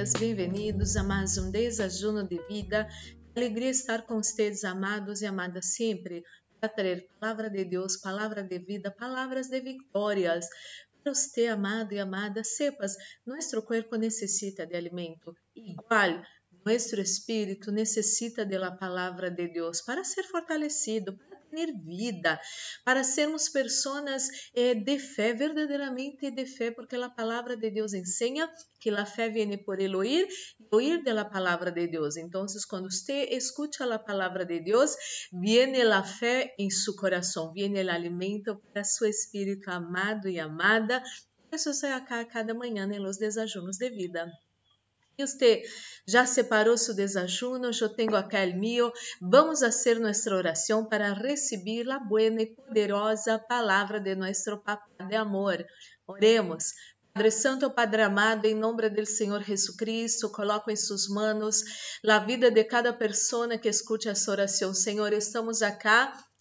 dias, bem-vindos a mais um desajuno de vida. Alegria estar com vocês, amados e amadas, sempre para trazer palavra de Deus, palavra de vida, palavras de vitórias. Para você, amado e amada, sepas, nosso corpo necessita de alimento, igual nosso espírito necessita da palavra de Deus para ser fortalecido, ter vida, para sermos pessoas eh, de fé, verdadeiramente de fé, porque a palavra de Deus ensina que a fé vem por el oír oír de la palavra de Deus. Então, quando você escuta a palavra de Deus, viene a fé em seu coração, viene o alimento para seu espírito amado e amada. Por isso, estou acá cada manhã nos desajunos de vida. Usted já separou seu desajuno, eu tenho aquele mío. Vamos fazer nossa oração para receber a buena e poderosa palavra de nosso Papá de amor. Oremos. Padre Santo, Padre amado, em nome do Senhor Jesus Cristo, coloco em suas mãos a vida de cada pessoa que escute essa oração. Senhor, estamos aqui,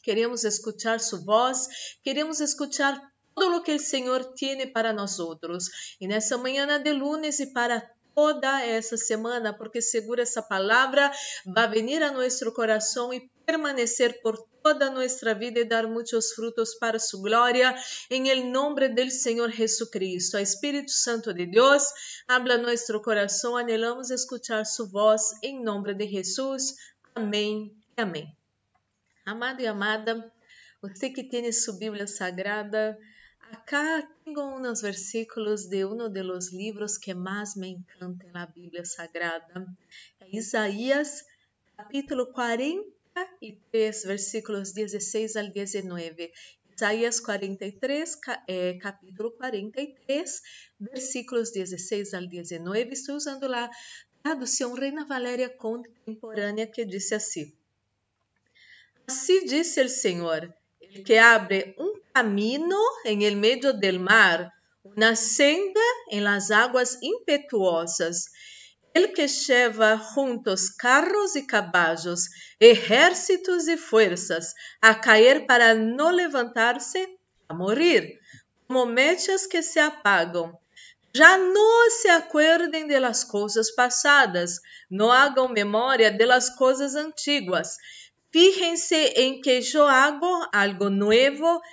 queremos escutar sua voz, queremos escutar todo o que o Senhor tem para nós outros. E nessa manhã de lunes e para toda essa semana, porque segura essa palavra vai vir a nosso coração e permanecer por toda nossa vida e dar muitos frutos para sua glória, em el nome do Senhor Jesucristo. A Espírito Santo de Deus, habla nosso coração, anelamos escuchar sua voz, em nome de Jesus. Amém e amém. Amado e amada, você que tem sua Bíblia Sagrada, Acá tengo unos versículos de uno de los libros que más me encanta en la Biblia Sagrada. Isaías capítulo 43, versículos 16 al 19. Isaías 43, eh, capítulo 43, versículos 16 al 19. Estou usando a tradução Reina Valéria contemporânea que disse assim: Assim disse o Senhor, el que abre um camino en el medio del mar, una senda en las aguas impetuosas, el que lleva juntos carros y caballos, ejércitos y fuerzas, a caer para no levantarse, a morir, como mechas que se apagan. Já no se acuerden de las cosas pasadas, no hagan memoria de las cosas antiguas. Fíjense en que yo hago algo nuevo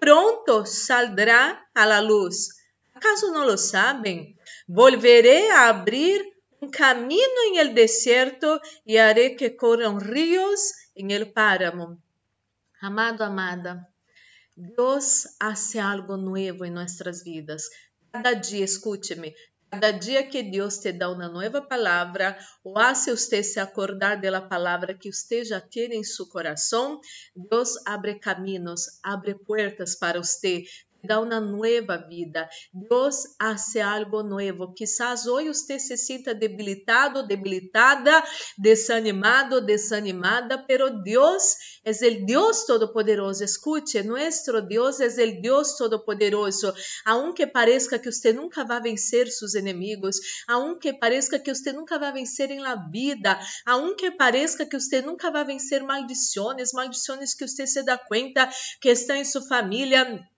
pronto saldrá a la luz. ¿Acaso no lo saben? Volveré a abrir un camino en el desierto y haré que corran ríos en el páramo. Amado, amada, Deus hace algo nuevo en nuestras vidas. Cada dia, escúcheme, Cada dia que Deus te dá uma nova palavra, ou hace você se acordar da palavra que você já tem em seu coração, Deus abre caminhos, abre portas para você, da uma nova vida. Deus hace algo novo. Quizás hoje você se sinta debilitado, debilitada, desanimado, desanimada, pero Deus é o Deus Todo-Poderoso. Escute, Deus é o Deus Todo-Poderoso. Aunque pareça que você nunca vai vencer seus inimigos, aunque pareça que você nunca vai vencer em la vida, aunque pareça que você nunca vai vencer maldições, maldições que você se dá conta que estão em sua família,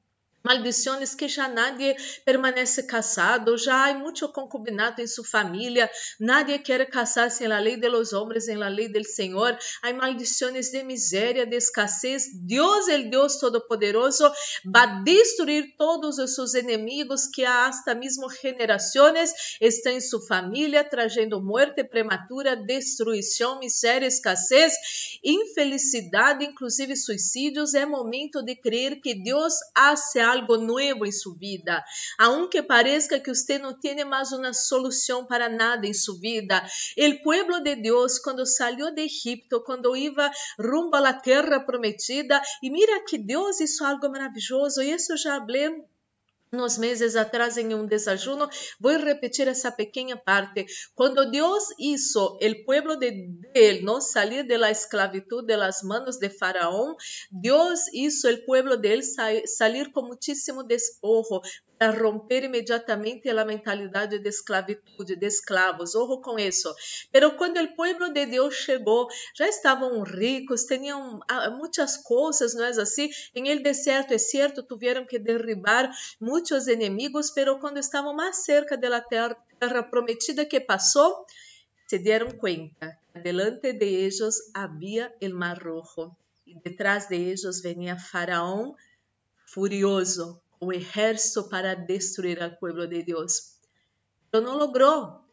maldições que já nadie permanece casado, já há muito concubinato em sua família, nadie quer casar-se na lei de los hombres, la lei del Senhor, há maldições de miséria, de escassez. Deus, el Deus Todo-Poderoso, vai destruir todos os seus inimigos que há hasta mesmo gerações estão em sua família, trazendo morte prematura, destruição, miséria, escassez, infelicidade, inclusive suicídios. É momento de crer que Deus hace algo nuevo em sua vida. Aunque parezca que você não tem mais uma solução para nada em sua vida, o pueblo de Deus, quando saiu de Egipto, quando iba rumbo à terra prometida, e mira que Deus hizo algo maravilhoso, e isso já falei nos meses atrás em um desajuno, vou repetir essa pequena parte. Quando Deus hizo el pueblo de él no salir de la esclavitud de las manos de Faraón, Deus hizo el pueblo de él salir com muchísimo despojo para romper imediatamente a mentalidade de esclavitude, de escravos. Ojo com isso. Pero quando o povo de Deus chegou, já estavam ricos, tinham ah, muitas coisas, não é assim? Em el deserto, é certo, tiveram que derribar muitos inimigos, pero quando estavam mais cerca da terra, terra prometida que passou, se deram conta. Delante de ellos havia el mar rojo e detrás de ellos venía Faraón furioso, o ejército para destruir al pueblo de Dios. Pero no logró.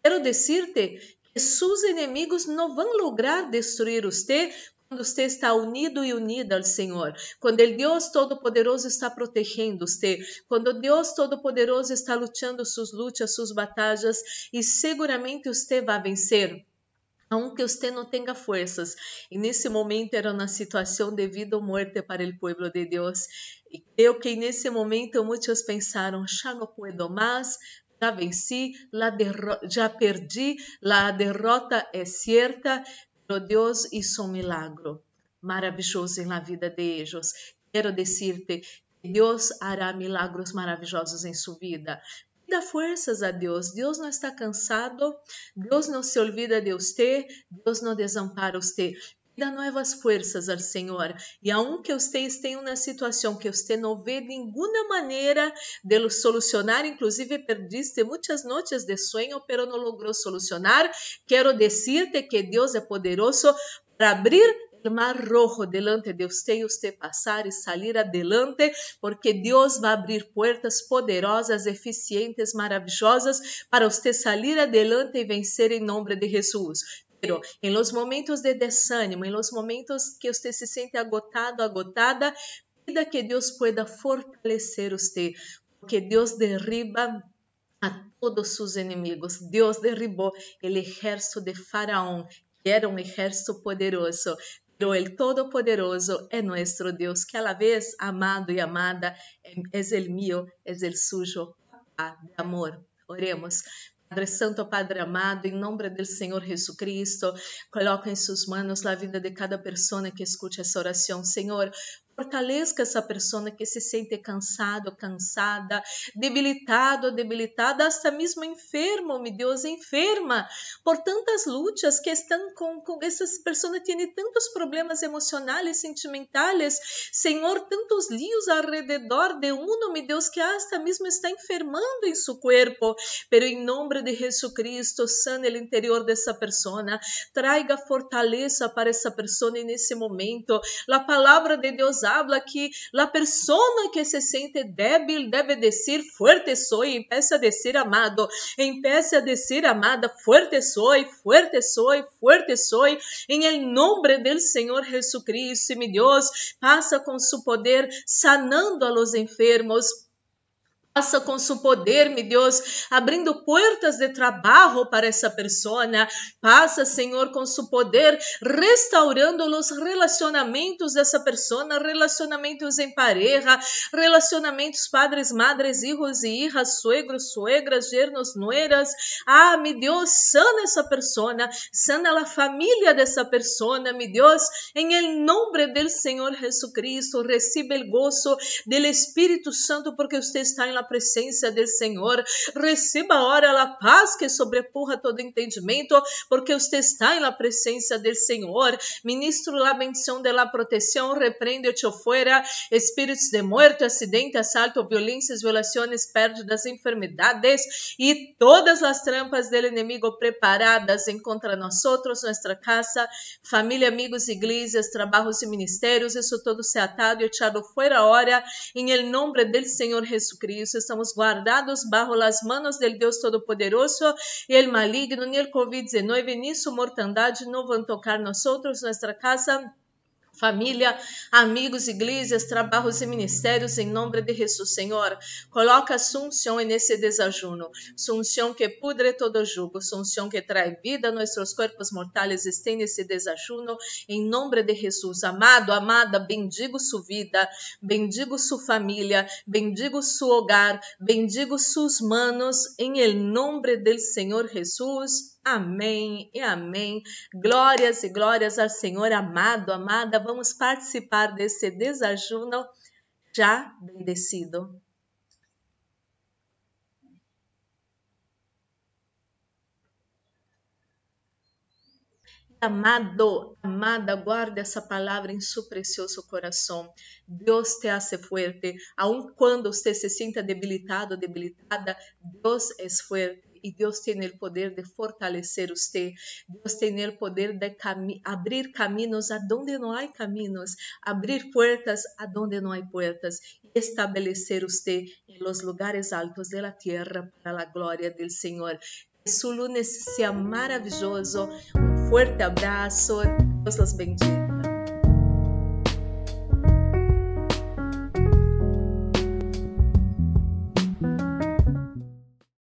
Quero decirte que sus enemigos não vão lograr destruir você quando você está unido e unida ao Senhor, quando o Deus Todo-Poderoso está protegendo você, quando o Deus Todo-Poderoso está lutando suas lutas, suas batalhas, e seguramente você vai vencer aunque você não tenha forças. E nesse momento era uma situação de vida ou morte para o povo de Deus. E creio que nesse momento muitos pensaram: já não puedo mais, já venci, já perdi, a derrota é certa, mas Deus hizo um milagro maravilhoso na vida de eles. Quero dizer-te que Deus hará milagros maravilhosos em sua vida. Dá forças a Deus. Deus não está cansado, Deus não se olvida de você, Deus não desampara você. Dá novas forças ao Senhor. E aunque você esteja em uma situação que você não vê de nenhuma maneira de solucionar, inclusive perdiste muitas noites de sonho, pero não logrou solucionar, quero dizer-te que Deus é poderoso para abrir mar rojo delante de usted y usted pasar y salir adelante, porque Dios va a abrir puertas poderosas, eficientes, maravillosas para usted salir adelante y vencer en nombre de Jesús. Pero en los momentos de desánimo, en los momentos que usted se siente agotado, agotada, pida que Dios pueda fortalecer usted, porque Dios derriba a todos sus enemigos. Deus derribou o exército de Faraón, que era um exército poderoso. Pero el Todopoderoso é nuestro Deus, que a la vez amado e amada es el mío, es el suyo, Papá de amor. Oremos. Padre Santo, Padre amado, em nome do Senhor Jesus Cristo, coloca em suas mãos a vida de cada pessoa que escute essa oração. Senhor, Fortaleça essa pessoa que se sente cansado, cansada, debilitado, debilitada, até mesmo enfermo, meu Deus, enferma por tantas lutas que estão com, com essas pessoas têm tantos problemas emocionais, sentimentais, Senhor, tantos líos alrededor de um, meu Deus, que hasta mesmo está enfermando em seu corpo, pero em nome de Jesus Cristo, sana o interior dessa pessoa, traiga fortaleza para essa pessoa nesse momento. A palavra de Deus habla que la persona que se siente débil debe decir fuerte soy, empieza a decir amado, empieza a decir amada, fuerte soy, fuerte soy, fuerte soy, en el nombre del Señor Jesucristo, mi Dios, pasa con su poder sanando a los enfermos, Passa com seu poder, meu Deus, abrindo portas de trabalho para essa pessoa. Passa, Senhor, com seu poder, restaurando os relacionamentos dessa pessoa, relacionamentos em pareja, relacionamentos padres, madres, hijos e hijas, suegros, suegras, yernos, nueras. Ah, meu Deus, sana essa pessoa, sana a família dessa pessoa, meu Deus, em nome do Senhor Jesus Cristo, receba o gozo do Espírito Santo, porque você está em presença do Senhor. Receba agora a paz que sobrepuja todo entendimento, porque você está na presença do Senhor. Ministro a bendição de la proteção, repreende-te fora, espíritos de muerte, acidente, assalto, violências, violações, pérdidas, enfermidades e todas as trampas do inimigo preparadas contra nós nossa casa, família, amigos, igrejas, trabalhos e ministérios, isso todo se atado e echado fora hora, em nome do Senhor Jesus Cristo estamos guardados bajo las manos del Deus Todo-Poderoso e el maligno ni el COVID-19 ni su mortandade não vão tocar nós nossa casa família, amigos, igrejas, trabalhos e ministérios, em nome de Jesus, Senhor. Coloca Sunção nesse desajuno, Sunção que pudre todo jugo, Sunção que traz vida a nossos corpos mortais, estende nesse desajuno, em nome de Jesus. Amado, amada, bendigo sua vida, bendigo sua família, bendigo seu hogar, bendigo suas manos, em nome do Senhor Jesus. Amém e amém. Glórias e glórias ao Senhor amado, amada. Vamos participar desse desajuno já bendecido. Amado, amada, guarde essa palavra em seu precioso coração. Deus te hace fuerte. Aun quando você se sinta debilitado, debilitada, Deus é fuerte e Deus tem o poder de fortalecer você. Deus tem o poder de cami abrir caminhos aonde não há caminhos, abrir portas aonde não há portas e estabelecer você em los lugares altos da terra para a glória do Senhor. Que su lunes sea maravilloso. Un fuerte abrazo. Dios los bendiga.